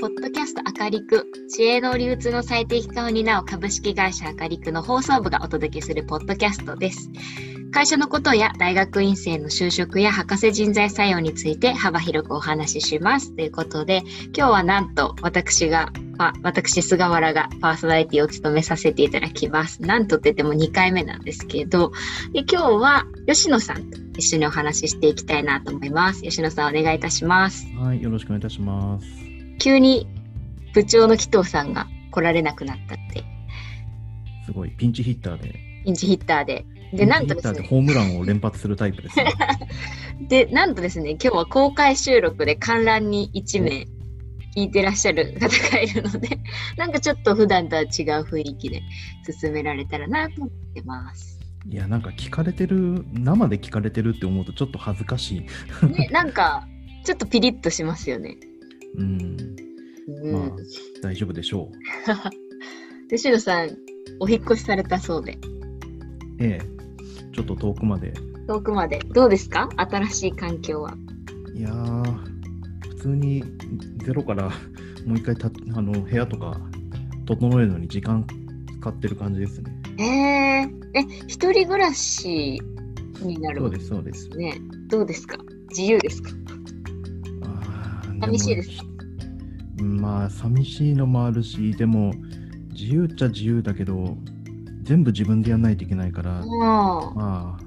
ポッドキャストあかりく、知恵の流通の最適化を担う株式会社あかりくの放送部がお届けするポッドキャストです。会社のことや大学院生の就職や博士人材採用について幅広くお話しします。ということで、今日はなんと私が、あ私、菅原がパーソナリティを務めさせていただきます。なんとって言っても2回目なんですけど、で今日は吉野さんと一緒にお話ししていきたいなと思います。吉野さんお願いいたします。はい、よろしくお願いいたします。急に部長の紀藤さんが来られなくなったって、すごい、ピンチヒッターで。ピンチヒッターで。で、なんとですね、ホームランを連発するタイプです、ね。で、なんとですね、今日は公開収録で観覧に1名聞いてらっしゃる方がいるので、なんかちょっと普段とは違う雰囲気で進められたらなと思ってます。いや、なんか聞かれてる、生で聞かれてるって思うとちょっと恥ずかしい。ね、なんか、ちょっとピリッとしますよね。うん、うん。まあ、大丈夫でしょう。吉野さん、お引っ越しされたそうで、ええ、ちょっと遠くまで。遠くまで。どうですか？新しい環境は。いやー、普通にゼロからもう一回たあの部屋とか整えるのに時間使ってる感じですね。えー、え、一人暮らしになるそうです、そうです。ね。どうですか？自由ですか？寂しいです。まあ寂しいのもあるしでも自由っちゃ自由だけど全部自分でやらないといけないから、もまあ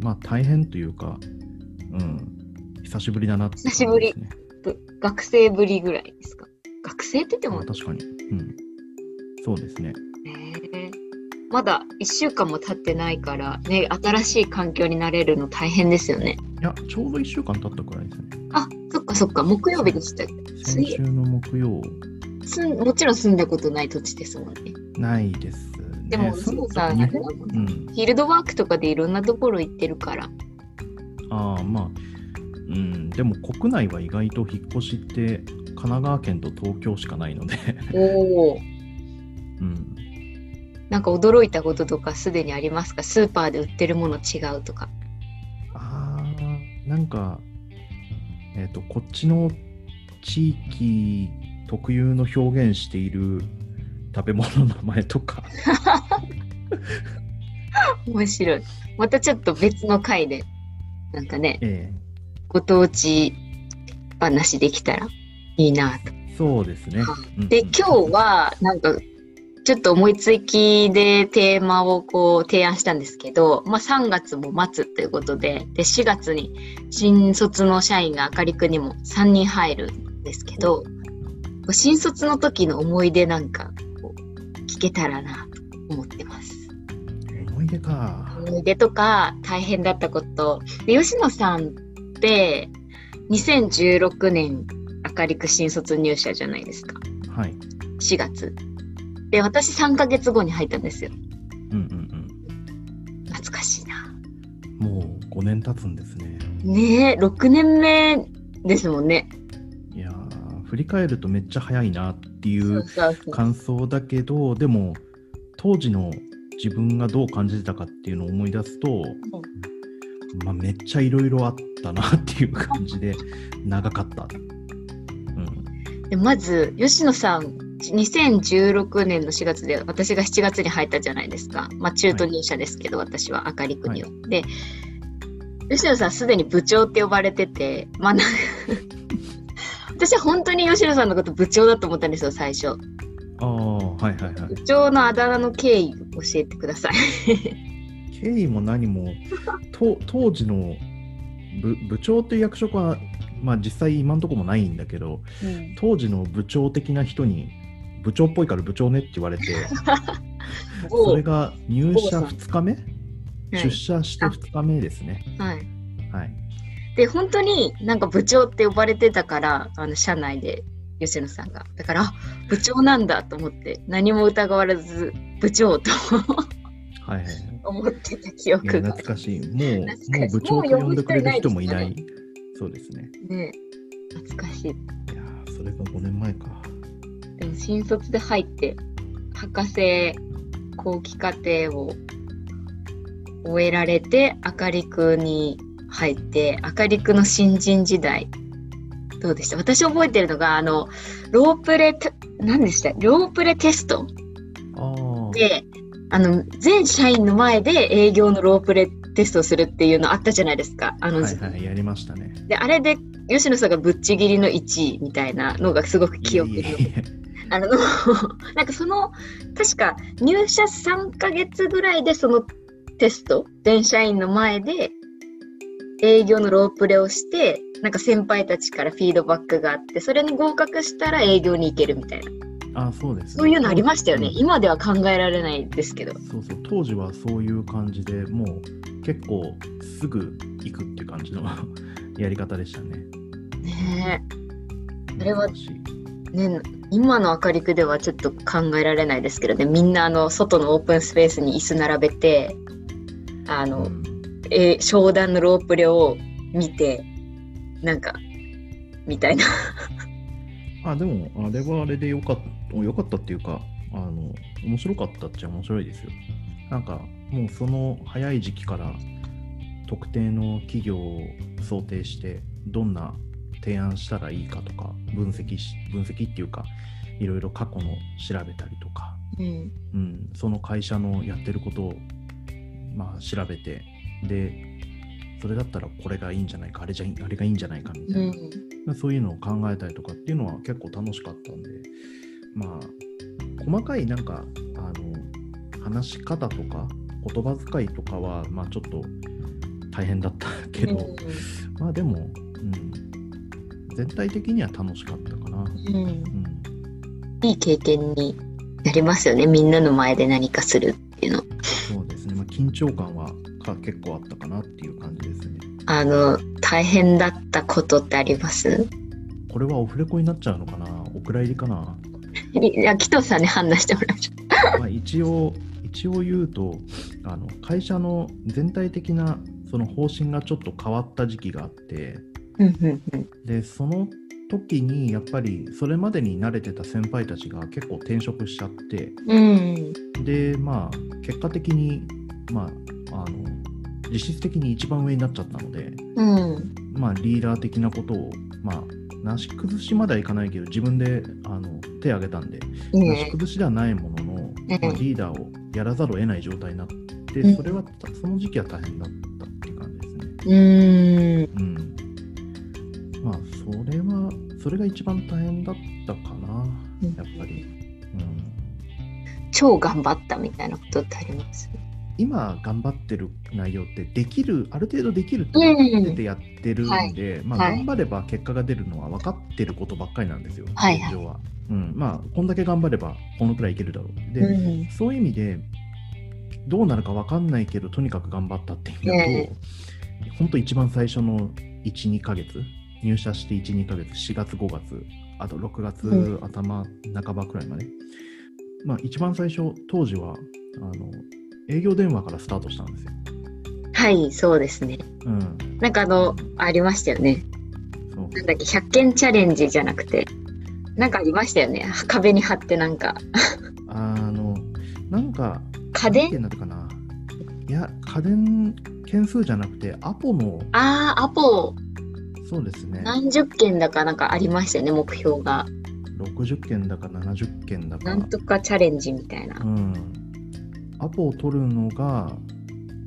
まあ大変というかうん。久しぶりだなって久しぶり。学生ぶりぐらいですか？学生って言ってもまあ、確かに。うん。そうですね。え。ーまだ1週間も経ってないから、ね、新しい環境になれるの大変ですよね。いやちょうど1週間経ったくらいですね。あ、そっかそっか、木曜日でした先週の木曜。すんもちろん住んだことない土地ですもんね。ないです。ねでも、そそうさん、日なんうん。フィールドワークとかでいろんなところ行ってるから。ああまあうん。でも国内は意外と引っ越しって神奈川県と東京しかないので。おお。うん。なんか驚いたこととかすでにありますか？スーパーで売ってるもの違うとか。あーなんか、えっ、と、こっちの地域特有の表現している食べ物の名前とか、面白い。またちょっと別の回で、なんかね、えご当地話できたらいいなと。えそうですね。うんで、今日は、なんか、ちょっと思いつきでテーマをこう提案したんですけど、まあ3月も待つということで、で、4月に新卒の社員があかりくんにも3人入るんですけど、新卒の時の思い出なんか、こう聞けたらなと思ってます。思い出か。思い出とか大変だったこと。で吉野さんって2016年あかりく新卒入社じゃないですか。はい。4月。で、私3ヶ月後に入ったんですよ。うんうん懐かしいな。うん。もう5年経つんですね。ねえ、6年目ですもんね。いやー振り返るとめっちゃ早いなっていそう。感想だけど、でも、当時の自分がどう感じてたかっていうのを思い出すと、まあ、めっちゃいろいろあったなっていう感じで長かった。うん、でまず、吉野さん、2016年の4月で私が7月に入ったじゃないですか。まあ中途入社ですけど、私はあかりくには。で、吉野さんすでに部長って呼ばれてて、まあ 私は本当に吉野さんのこと部長だと思ったんですよ、最初。ああ、はいはいはい部。長のあだ名の経緯を教えてください。経緯も何も、と当時の部部長という役職は、まあ実際今のところもないんだけど、当時の部長的な人に、部長っぽいから部長ねって言われて、それが入社2日目、出社して2日目ですね。はい。はい。で、本当になんか部長って呼ばれてたから、あの、社内で吉野さんが。だから、あ部長なんだと思って、何も疑われず、部長とはいはい。思ってた記憶が。懐かしい。もう、もう部長と呼んでくれる人もいない。もそうですね。ね懐かしい。いやーそれが5年前か。でも新卒で入って、博士後期課程を終えられて、あかりくに入って、あかりくの新人時代どうでした？私覚えてるのが、あの、ロープレテ、何でした？ロープレテストで、あの、全社員の前で営業のロープレテストをするっていうのあったじゃないですか。あの、はいはい、やりましたね。で、あれで、吉野さんがぶっちぎりの1位みたいなのがすごく記憶に残ってあの、なんかその、確か入社3ヶ月ぐらいでそのテスト、全社員の前で営業のロープレをして、なんか先輩たちからフィードバックがあって、それに合格したら営業に行けるみたいな。あそうです、ね、そういうのありましたよね、うん、今では考えられないですけど。そうそう、当時はそういう感じでもう結構すぐ行くっていう感じの やり方でしたね。ねえ。あれは、ね、今の明かり区ではちょっと考えられないですけどね、みんなあの外のオープンスペースに椅子並べて、あの、うん、え商談のロープレを見て、なんか、みたいな。あ、でも、あれはあれでよかった、よかったっていうか、あの、面白かったっちゃ面白いですよ。なんか、もうその早い時期から特定の企業を想定して、どんな提案したらいいかとか、分析し、分析っていうか、いろいろ過去の調べたりとか、うん、うん、その会社のやってることを、まあ、調べて、で、それだったらこれがいいんじゃないかあれじゃあれがいいんじゃないかみたいな、うん、そういうのを考えたりとかっていうのは結構楽しかったんでまあ細かいなんかあの話し方とか言葉遣いとかはまあちょっと大変だったけど、うん、まあでも、うん、全体的には楽しかったかな、うん。いい経験になりますよね。みんなの前で何かするっていうの。そうですね、まあ、緊張感はが結構あったかなっていう感じですね。あの大変だったことってあります？これはオフレコになっちゃうのかな？お蔵入りかな？いや紀藤さんに判断してもらいましょう。まあ一応一応言うとあの会社の全体的なその方針がちょっと変わった時期があってでその時にやっぱりそれまでに慣れてた先輩たちが結構転職しちゃって、うん、でまあ結果的にまああの実質的に一番上になっちゃったので、うん、まあリーダー的なことをまあなし崩しまではいかないけど自分であの手を挙げたんで、うん、なし崩しではないものの、まあ、リーダーをやらざるを得ない状態になって、うん、それはその時期は大変だったっていう感じですね。うん、まあそれはそれが一番大変だったかな、やっぱり。うん、超頑張ったみたいなことってあります？今頑張ってる内容ってできるある程度できるって言ってやってるんで、まあ、頑張れば結果が出るのは分かってることばっかりなんですよ、はい、現状は。うん、まあこんだけ頑張ればこのくらいいけるだろう。で、うん、そういう意味でどうなるか分かんないけどとにかく頑張ったっていう意味だと、本当一番最初の12ヶ月入社して12ヶ月4月5月あと6月頭半ばくらいまで、まあ一番最初当時はあの営業電話からスタートしたんですよ。はい、そうですね。うん。なんかあの、ありましたよね。そうなんだっけ、100件チャレンジじゃなくて、なんかありましたよね。壁に貼ってなんか。あの、なんか、家電？件だったかな。いや、家電件数じゃなくて、アポの。ああ、アポ。そうですね。何十件だかなんかありましたよね、目標が。60件だか70件だか。なんとかチャレンジみたいな。うん。アポを取るのが、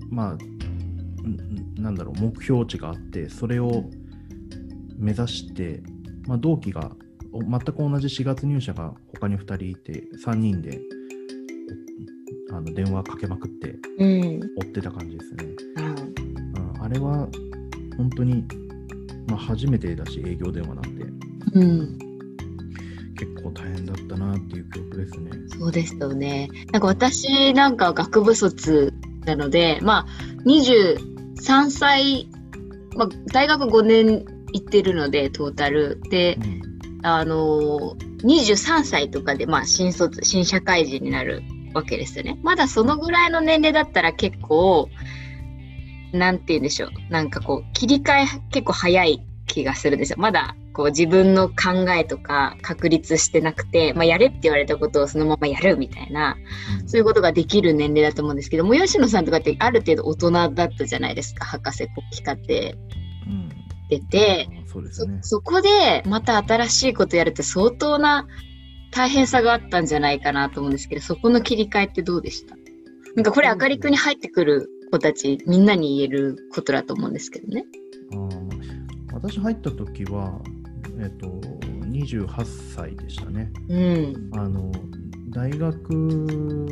まあ、なんだろう、目標値があって、それを目指して、まあ、同期が全く同じ4月入社が他に2人いて、3人であの電話かけまくって追ってた感じですね。うん、あれは本当に、まあ、初めてだし、営業電話なんで。うん結構大変だったなっていう記憶ですね。そうですよね。なんか私なんか学部卒なので、まあ23歳、まあ大学5年行ってるのでトータルで、うん、あの23歳とかでまあ新卒新社会人になるわけですよね。まだそのぐらいの年齢だったら結構なんて言うんでしょう。なんかこう切り替え結構早い気がするんですよ。まだこう自分の考えとか確立してなくて、まあ、やれって言われたことをそのままやるみたいな、そういうことができる年齢だと思うんですけども吉野さんとかってある程度大人だったじゃないですか博士国旗課ってて、そう。そこでまた新しいことやるって相当な大変さがあったんじゃないかなと思うんですけど、そこの切り替えってどうでした？なんかこれ、あかりくに入ってくる子たち、みんなに言えることだと思うんですけどね。あ私入った時は、えっ、と、28歳でしたね。うん。あの大学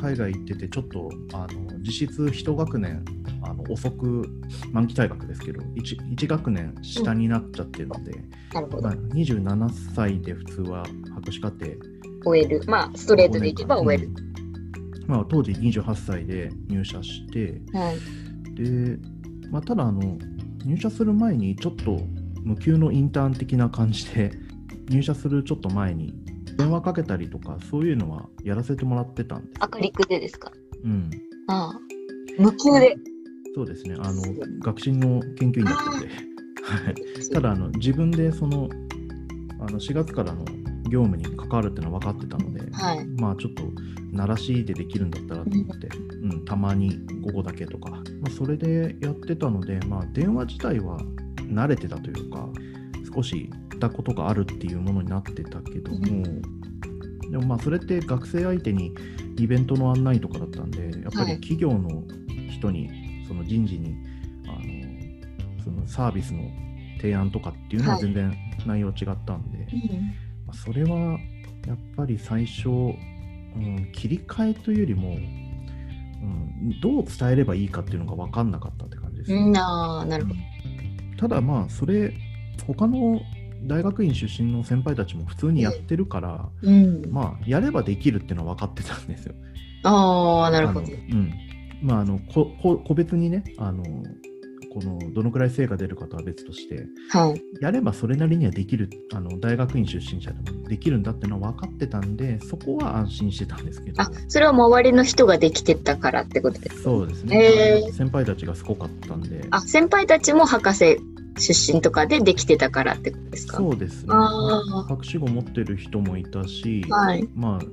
海外行っててちょっとあの実質一学年あの遅く満期退学ですけど 1, 1学年下になっちゃってるので、なるほどまあ。27歳で普通は博士課程終える。まあ、ストレートでいけば終える。うんまあ、当時28歳で入社してはい。で、まあ、ただあの入社する前にちょっと無給のインターン的な感じで 入社するちょっと前に電話かけたりとかそういうのはやらせてもらってたんです。よあかりくでですか？うん、ああ。無給で。そうですね。あの学信の研究員だったので。はい。ただあの自分でそのあの4月からの業務に関わるっていうのは分かってたので、はい。まあちょっと鳴らしでできるんだったらと思って、うん、たまに午後だけとか、まあ、それでやってたので、まあ、電話自体は慣れてたというか少ししたことがあるっていうものになってたけども、でもまあそれって学生相手にイベントの案内とかだったんでやっぱりはい。企業の人にその人事にあのそのサービスの提案とかっていうのははい。全然内容違ったんで、まあそれはやっぱり最初、うん、切り替えというよりも、うん、どう伝えればいいかっていうのが分かんなかったって感じです、うん、ああ、なるほど。ただまあそれ他の大学院出身の先輩たちも普通にやってるから、うん。まあやればできるっていうのは分かってたんですよ。ああ、なるほど。うんまあ、あのここ個別にねあのこのどのくらい成果出るかとは別としてはい。やればそれなりにはできるあの大学院出身者でもできるんだっていうのは分かってたんでそこは安心してたんですけど。あ、それは周りの人ができてたからってことですか？そうですね、先輩たちがすごかったんで。あ、先輩たちも博士出身とかでできてたからってことですか？そうですね。博士号持ってる人もいたし、はい。まあ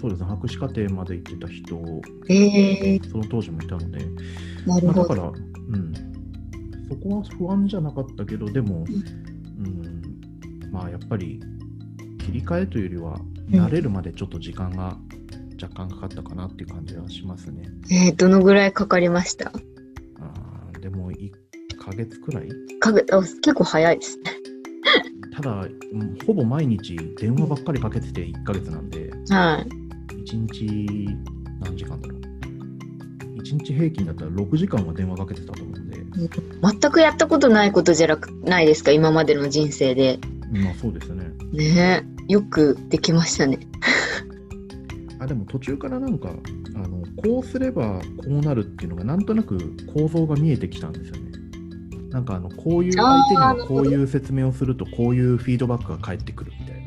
そうですね。博士課程まで行ってた人ええその当時もいたので、なるまあ、だほど。から、うん、そこは不安じゃなかったけどでも、うん、まあやっぱり切り替えというよりはうん慣れるまでちょっと時間が若干かかったかなっていう感じはしますね。えー、どのぐらいかかりました？あーでも1ヶ月くらい？かげあ結構早いですね。ただ、うんほぼ毎日電話ばっかりかけてて1ヶ月なんで、はい。1日何時間だろう？1日平均だったら6時間は電話かけてたと思うんで、全くやったことないことじゃなくないですか？今までの人生で。まあそうですね。ねえよくできましたね。あでも途中からなんかあのこうすればこうなるっていうのがなんとなく構造が見えてきたんですよね。なんかあのこういう相手にはこういう説明をするとこういうフィードバックが返ってくるみたいな。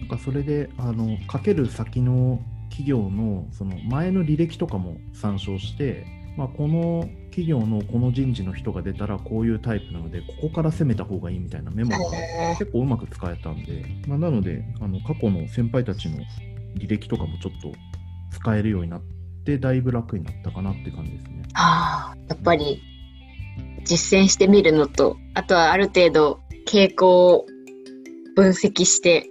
なんかそれであのかける先の企業のその前の履歴とかも参照して、まあ、この企業のこの人事の人が出たらこういうタイプなのでここから攻めた方がいいみたいなメモがへ結構うまく使えたんで、まあ、なのであの過去の先輩たちの履歴とかもちょっと使えるようになってだいぶ楽になったかなって感じですね。ああ、やっぱり実践してみるのと、あとはある程度傾向を分析して、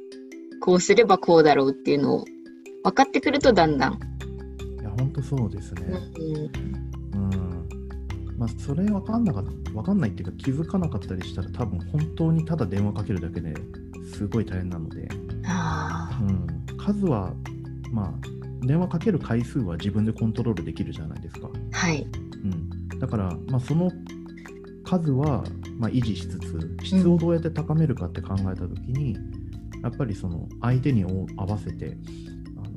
こうすればこうだろうっていうのを分かってくるとだんだん。いや本当そうですね。うんうんまあ、それ分かんなかった分かんないっていうか気づかなかったりしたら多分本当にただ電話かけるだけですごい大変なので、あうん、数はまあ電話かける回数は自分でコントロールできるじゃないですか。あ、はい。うん、だから、まあ、その数は、まあ、維持しつつ質をどうやって高めるかって考えた時に、やっぱりその相手に合わせて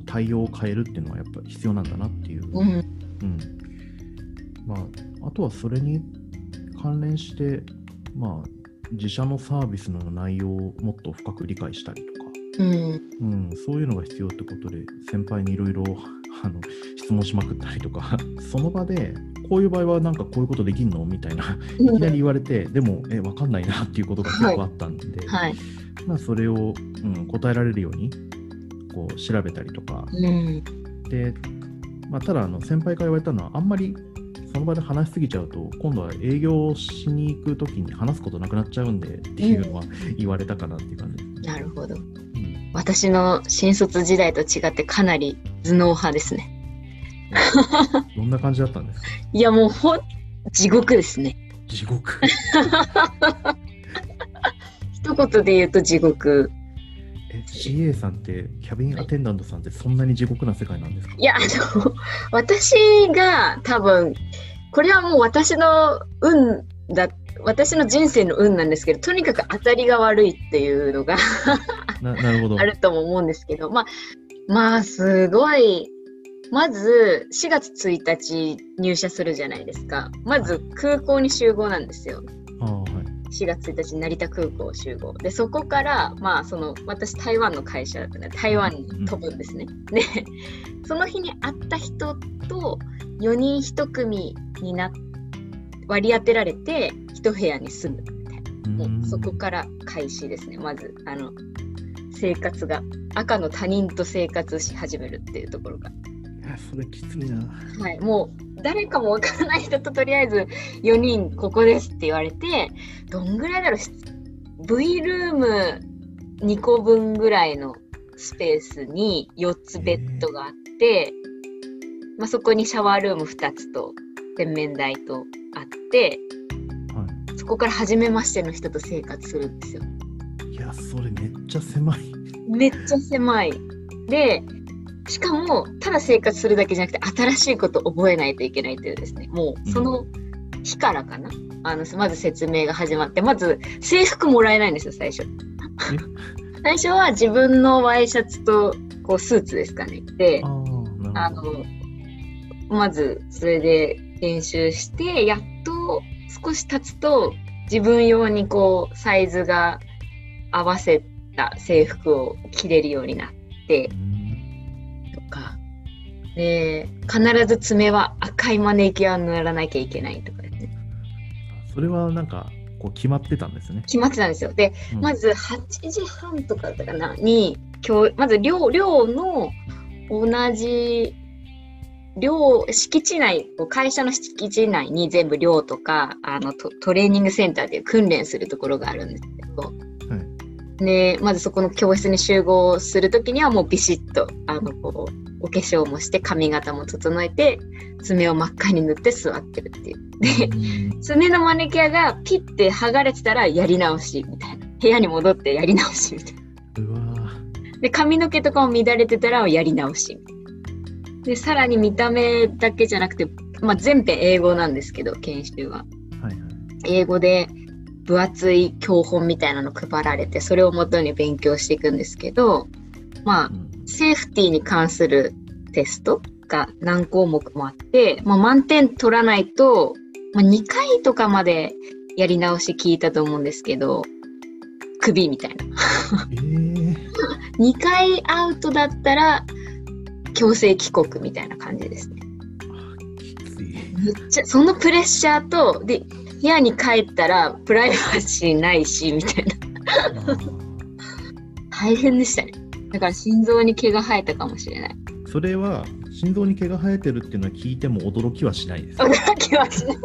対応を変えるっていうのはやっぱり必要なんだなっていう、うん。うん。まあ、あとはそれに関連して、まあ、自社のサービスの内容をもっと深く理解したりとか、うん。うん、そういうのが必要ってことで先輩にいろいろあの質問しまくったりとか。その場でこういう場合はなんかこういうことできんのみたいないきなり言われてでもえ分かんないなっていうことが結構あったんで、はい。まあ、それを、うん、答えられるようにこう調べたりとか。うん。で、まあ、ただあの先輩から言われたのはあんまりその場で話しすぎちゃうと今度は営業しに行く時に話すことなくなっちゃうんでっていうのは言われたかなっていう感じ、うん、なるほど、うん、私の新卒時代と違ってかなり頭脳派ですね。どんな感じだったんですか？いやもうほ地獄ですね。地獄。一言で言うと地獄。え CA さんってキャビンアテンダントさんってそんなに地獄な世界なんですか？いやあの私が多分これはもう私の運だ私の人生の運なんですけどとにかく当たりが悪いっていうのが あるとも思うんですけどまあまあすごいまず4月1日入社するじゃないですか。まず空港に集合なんですよ。あはい4月1日成田空港集合。でそこからまあその私台湾の会社だったので台湾に飛ぶんですね、でその日に会った人と4人1組にな割り当てられて1部屋に住むみたいな。もうそこから開始ですね。まずあの生活が赤の他人と生活し始めるっていうところがそれきついな。はい、もう誰かもわからない人ととりあえず4人ここですって言われて、どんぐらいだろう、V ルーム2個分ぐらいのスペースに4つベッドがあって、まあ、そこにシャワールーム2つと洗面台とあって、はい、そこから初めましての人と生活するんですよ。いや、それめっちゃ狭い。めっちゃ狭い。で、しかも、ただ生活するだけじゃなくて、新しいことを覚えないといけないというですね、もう、その日からかな？あの、まず説明が始まって、まず、制服もらえないんですよ、最初。最初は自分のワイシャツと、こう、スーツですかね。で、あの、まず、それで練習して、やっと少し経つと、自分用にこう、サイズが合わせた制服を着れるようになって、か、で、必ず爪は赤いマネキュア塗らなきゃいけないとかですね。それはなんか、こう決まってたんですね。決まってたんですよ。で、うん、まず8時半とかだったかな、に、今日、まず寮、寮の同じ寮、敷地内、会社の敷地内に全部寮とか、あのト、トレーニングセンターで訓練するところがあるんですけど、で、まずそこの教室に集合するときにはもうビシッと、あの、こう、お化粧もして髪型も整えて、爪を真っ赤に塗って座ってるっていう。で、爪のマネキュアがピッて剥がれてたらやり直しみたいな。部屋に戻ってやり直しみたいな。で、髪の毛とかも乱れてたらやり直し。で、さらに見た目だけじゃなくて、まあ、全編英語なんですけど、研修は。はいはい、英語で、分厚い教本みたいなの配られてそれをもとに勉強していくんですけどまあセーフティーに関するテストが何項目もあって、まあ、満点取らないと、まあ、2回とかまでやり直し聞いたと思うんですけどクビみたいな。えー、2回アウトだったら強制帰国みたいな感じですね。めっちゃそのプレッシャーとで部屋に帰ったらプライバシーないしみたいな。大変でしたね。だから心臓に毛が生えたかもしれない。それは心臓に毛が生えてるっていうのは聞いても驚きはしないです。驚きはしない。は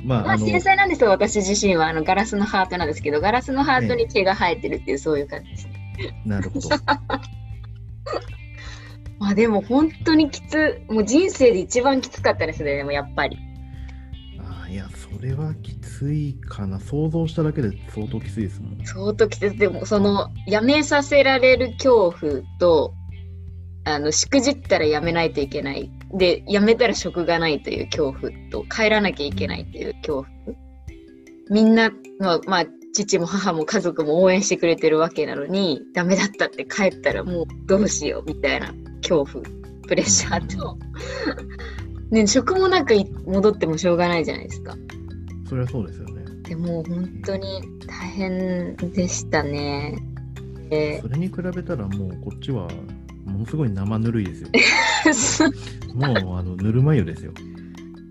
い。まあ、まあ、繊細なんですよ私自身は。あのガラスのハートなんですけどガラスのハートに毛が生えてるっていう、そういう感じ。ですなるほど。まあでも本当にきつもう人生で一番きつかったですねでもやっぱり。いや、それはきついかな。想像しただけで相当きついですもん。相当きつい。でも、その、やめさせられる恐怖と、あの、しくじったらやめないといけない。で、やめたら職がないという恐怖と、帰らなきゃいけないという恐怖。みんなの、まあ、父も母も家族も応援してくれてるわけなのに、ダメだったって帰ったらもうどうしようみたいな恐怖、プレッシャーと、ね、職もなく戻ってもしょうがないじゃないですか。それはそうですよね。でも本当に大変でしたね。えそれに比べたらもうこっちはものすごい生ぬるいですよ。もうあのぬるま湯ですよ。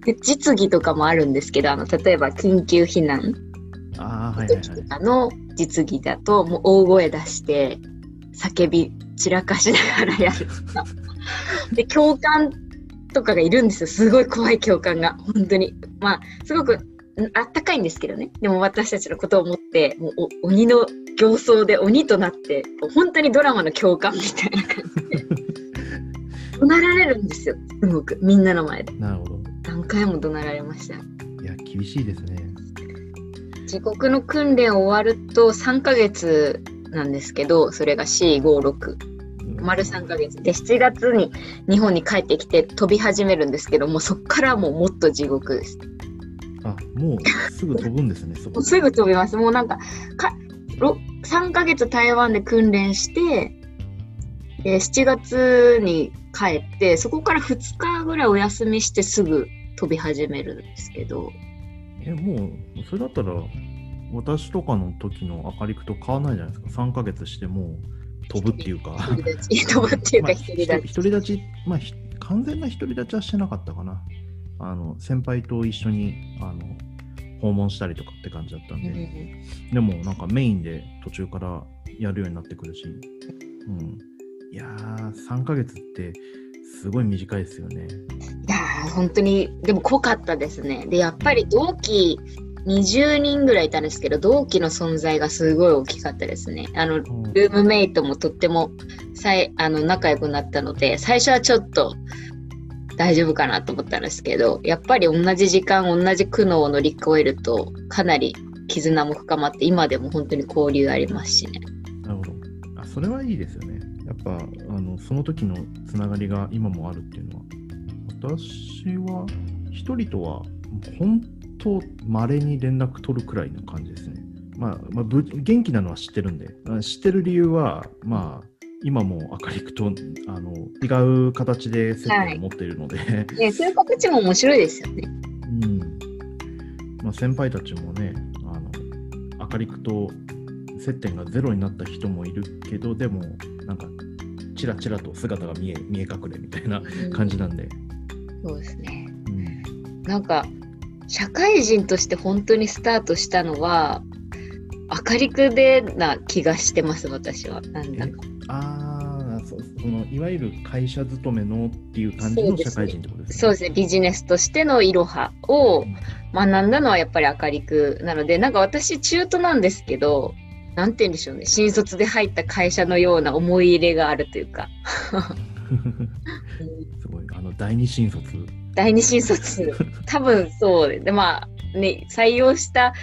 で実技とかもあるんですけどあの例えば緊急避難とかの実技だともう大声出して叫び散らかしながらやる。で共感っとかがいるんですよ。すごい怖い教官が。本当に。まあ、すごくあったかいんですけどね。でも私たちのことを思って、もう鬼の形相で鬼となって、本当にドラマの教官みたいな感じで。怒鳴られるんですよ。すごく。みんなの前で。なるほど。何回も怒鳴られました。いや、厳しいですね。自国の訓練終わると3ヶ月なんですけど、それが456。丸3ヶ月で7月に日本に帰ってきて飛び始めるんですけどもそこからもうもっと地獄です。あもうすぐ飛ぶんですね、そこすぐ飛びます。もうなんかか3ヶ月台湾で訓練して、え7月に帰って、そこから2日ぐらいお休みしてすぐ飛び始めるんですけど。え、もう、それだったら、私とかの時の明かりくと変わらないじゃないですか。3ヶ月しても飛ぶっていうか。飛ぶっていうか。独り立ち、まあ、完全な独り立ちはしてなかったかな。あの先輩と一緒にあの訪問したりとかって感じだったんで、うん、でもなんかメインで途中からやるようになってくるし、うん、いやー3ヶ月ってすごい短いですよね。いや本当にでも濃かったですね。でやっぱり同期20人ぐらいいたんですけど同期の存在がすごい大きかったですね。あのルームメイトもとってもさいあの仲良くなったので最初はちょっと大丈夫かなと思ったんですけどやっぱり同じ時間同じ苦悩を乗り越えるとかなり絆も深まって今でも本当に交流ありますしね。なるほどあそれはいいですよね。やっぱあのその時のつながりが今もあるっていうのは私は一人とは本当まれに連絡取るくらいの感じですね。まあ、まあ、元気なのは知ってるんで知ってる理由はまあ今も明るくとあの違う形で接点を持っているので、はい、ね、そういう形も面白いですよね。うん。まあ、先輩たちもねあの明るくと接点がゼロになった人もいるけどでもなんかちらちらと姿が見え見え隠れみたいな感じなんで、うん、そうですね、うん、なんか社会人として本当にスタートしたのは明るくでな気がしてます私は。なんだかああそそのいわゆる会社勤めのっていう感じの社会人ってことですね。そうですね。ビジネスとしてのいろはを学んだのはやっぱり明るくなのでなんか私中途なんですけどなんて言うんでしょうね。新卒で入った会社のような思い入れがあるというか。すごい。あの第二新卒。第二新卒。多分そう。ででまあね採用した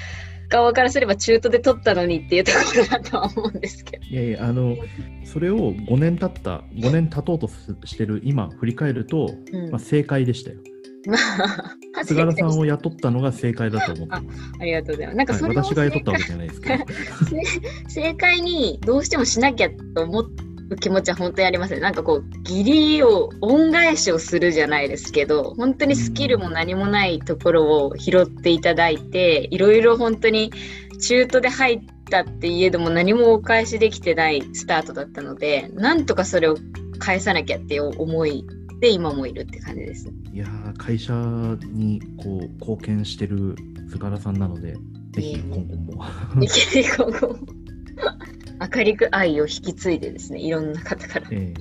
側からすれば中途で取ったのにっていうところだとは思うんですけど。いやいや、あの、それを5年経った、5年経とうとしてる今、振り返ると、うん、まあ、正解でしたよ。菅原さんを雇ったのが正解だと思ってあありがとうございます。なんかそれ、はい、私が雇ったわけじゃないですけど。正解にどうしてもしなきゃと思って、気持ちは本当にありますね。なんかこう、義理を、恩返しをするじゃないですけど、本当にスキルも何もないところを拾っていただいて、いろいろ本当に中途で入ったって言えども何もお返しできてないスタートだったので、なんとかそれを返さなきゃっていう思いで今もいるって感じです。いや会社にこう貢献してる菅原さんなので、ぜひ今後も。ぜひ今後も。明るく愛を引き継いでですね、いろんな方から。えー、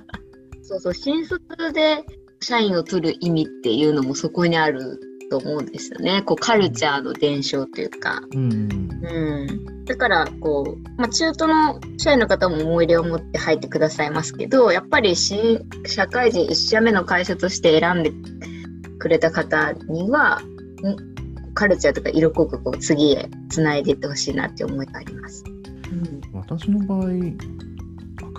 そうそう、新卒で社員を取る意味っていうのもそこにあると思うんですよね。こうカルチャーの伝承というか。うん、うん、だからこう、まあ、中途の社員の方も思い入れを持って入ってくださいますけど、やっぱり新社会人1社目の会社として選んでくれた方には、カルチャーとか色濃くこう次へつないでいってほしいなって思いがあります。私の場合明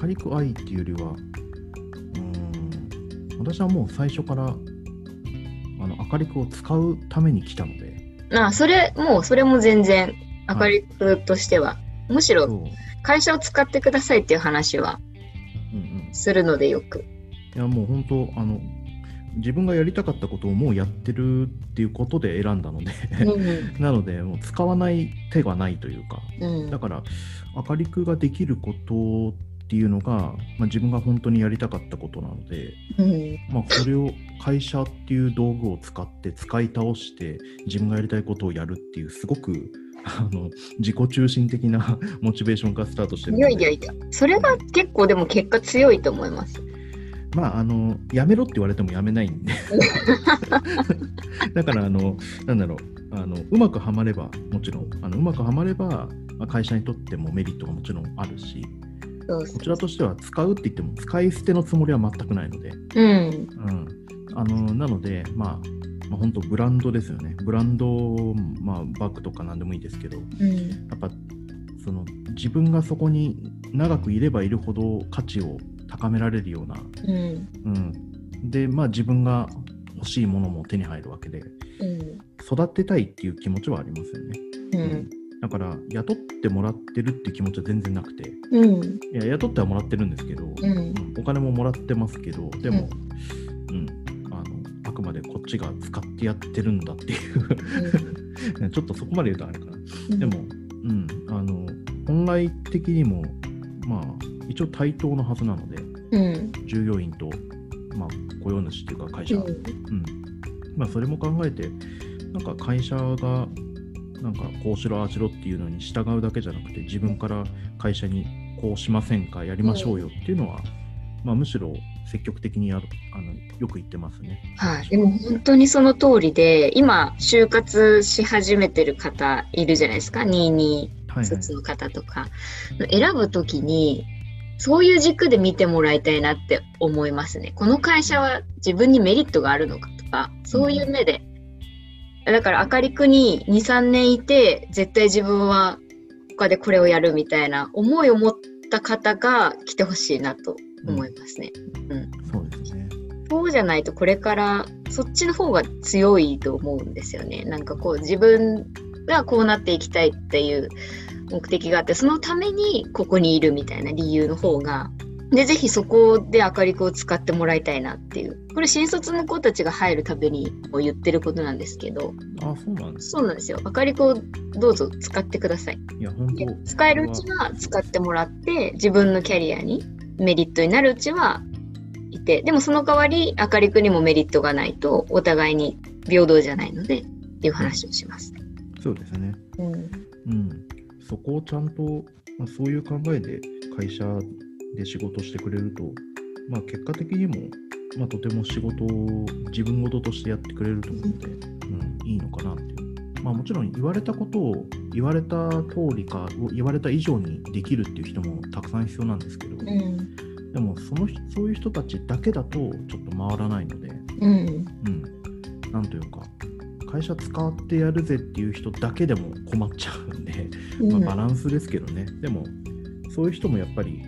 るく愛っていうよりはうん私はもう最初からあの明るくを使うために来たので。あそれもうそれも全然明るくとしては、はい、むしろ会社を使ってくださいっていう話はするのでよく、いやもう本当あの自分がやりたかったことをもうやってるっていうことで選んだので。うん、なのでもう使わない手がないというか、うん、だから明るくができることっていうのが、まあ、自分が本当にやりたかったことなので、うん、まあ、それを会社っていう道具を使って使い倒して自分がやりたいことをやるっていうすごく あの自己中心的な モチベーションがスタートしてるいやいやいやそれが結構でも結果強いと思います。まあ、あの、やめろって言われてもやめないんで。だから、あの、なんだろう、あのうまくはまれば、もちろん、あのうまくはまれば、まあ、会社にとってもメリットがもちろんあるし、こちらとしては使うって言っても、使い捨てのつもりは全くないので、うん、うん、あのなので、まあ、まあ、本当ブランドですよね。ブランド、まあ、バッグとか何でもいいですけど、うん、やっぱその自分がそこに長くいればいるほど価値を高められるような、うん、うん、で、まあ、自分が欲しいものも手に入るわけで、うん、育てたいっていう気持ちはありますよね。うんだから雇ってもらってるって気持ちは全然なくて、うん、いや雇ってはもらってるんですけど、うん、お金ももらってますけどでも、うん、あのあくまでこっちが使ってやってるんだっていう。ちょっとそこまで言うとあれかな、でも、うん、あの本来的にもまあ一応対等のはずなので、従業員と、まあ、雇用主っていうか会社、うん。まあ、それも考えてなんか会社がなんかこうしろああしろっていうのに従うだけじゃなくて自分から会社にこうしませんかやりましょうよっていうのは、うん、まあ、むしろ積極的にやるあのよく言ってますね。はい、でも本当にその通りで今就活し始めてる方いるじゃないですか。22卒の方とか、はいはい、選ぶ時にそういう軸で見てもらいたいなって思いますね。この会社は自分にメリットがあるのかとかそういう目でだから、あかりくに2、3年いて、絶対自分は他でこれをやるみたいな思いを持った方が来てほしいなと思いますね。うん。うん、そうですね。そうじゃないと、これからそっちの方が強いと思うんですよね。なんかこう、自分がこうなっていきたいっていう目的があって、そのためにここにいるみたいな理由の方がで、ぜひそこで明るくを使ってもらいたいなっていう。これ、新卒の子たちが入るたびに言ってることなんですけど。あ、そうなんですそうなんですよ。明るくをどうぞ使ってください。いや、本当使えるうちは使ってもらって、自分のキャリアにメリットになるうちはいて、でもその代わり、明るくにもメリットがないと、お互いに平等じゃないので、っていう話をします。そうですね。うん。うん。そこをちゃんと、まあ、そういう考えで会社で仕事してくれると、まあ、結果的にも、まあ、とても仕事を自分事としてやってくれると思うので、うん、いいのかなっていう。まあ、もちろん言われたことを言われた通りか言われた以上にできるっていう人もたくさん必要なんですけど、うん、でもそのそういう人たちだけだとちょっと回らないので、うん、うん、なんというか会社使ってやるぜっていう人だけでも困っちゃうんで、まあ、バランスですけどね、でもそういう人もやっぱり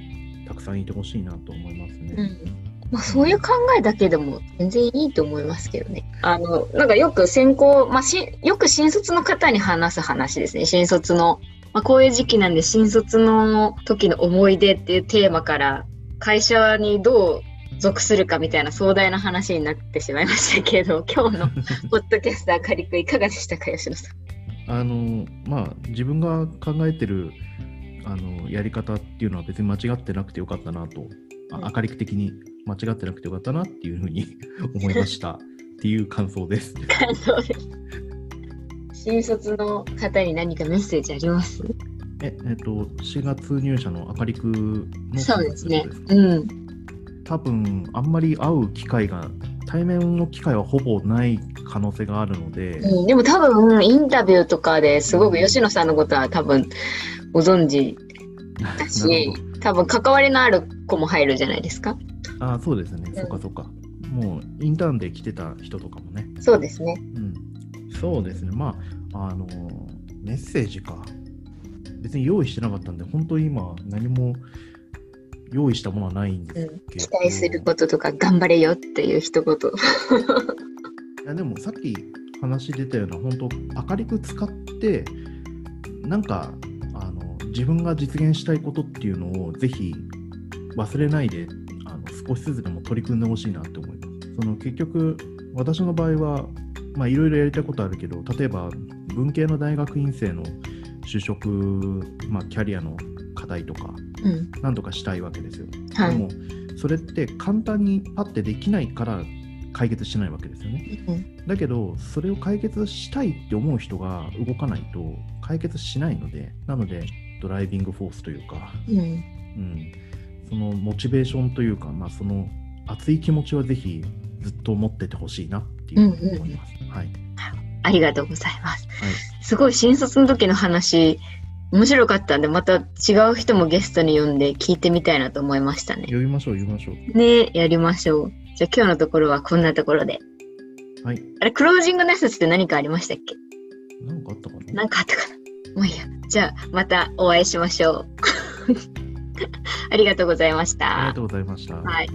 たくさんいてほしいなと思いますね。うんまあ、そういう考えだけでも全然いいと思いますけどね。あの、なんかよく先行、まあ、し、よく新卒の方に話す話ですね。新卒の。まあ、こういう時期なんで、新卒の時の思い出っていうテーマから、会社にどう属するかみたいな壮大な話になってしまいましたけど、今日のポッドキャスターカリクいかがでしたか、吉野さん。あの、まあ、自分が考えてるあのやり方っていうのは別に間違ってなくてよかったなと、あ明るく的に間違ってなくてよかったなっていうふうに 思いましたっていう感想です。感想です。新卒の方に何かメッセージあります？え、えっと、4月入社の明るくのそうですね。うん。多分、あんまり会う機会が、対面の機会はほぼない可能性があるので。うん、でも多分、インタビューとかですごく吉野さんのことは多分、ご存知だし、多分関わりのある子も入るじゃないですか。ああ、そうですね。うん、そっかそっか。もうインターンで来てた人とかもね。そうですね。うん。そうですね。まあ、あの、メッセージか。別に用意してなかったんで、本当に今何も用意したものはないんですけど、うん、期待することとか頑張れよっていう一言。いやでもさっき話出たような本当明るく使ってなんか自分が実現したいことっていうのをぜひ忘れないであの少しずつでも取り組んでほしいなって思います。その結局私の場合はいろいろやりたいことあるけど例えば文系の大学院生の就職、まあ、キャリアの課題とか、うん、何とかしたいわけですよ。はい、でもそれって簡単にパッてできないから解決しないわけですよね。うん、だけどそれを解決したいって思う人が動かないと解決しないのでなのでドライビングフォースというか、うん、うん、そのモチベーションというか、まあ、その熱い気持ちはぜひずっと持っててほしいなっていうふうに思います。うんうん、はい。ありがとうございます。はい、すごい新卒の時の話、面白かったんで、また違う人もゲストに呼んで聞いてみたいなと思いましたね。呼びましょう、呼びましょう。ねやりましょう。じゃあ今日のところはこんなところで。はい。あれ、クロージングのやつって何かありましたっけ？なんかあったかな？なんかあったかな？もういいや。じゃあ、またお会いしましょう。ありがとうございました。ありがとうございました。はい。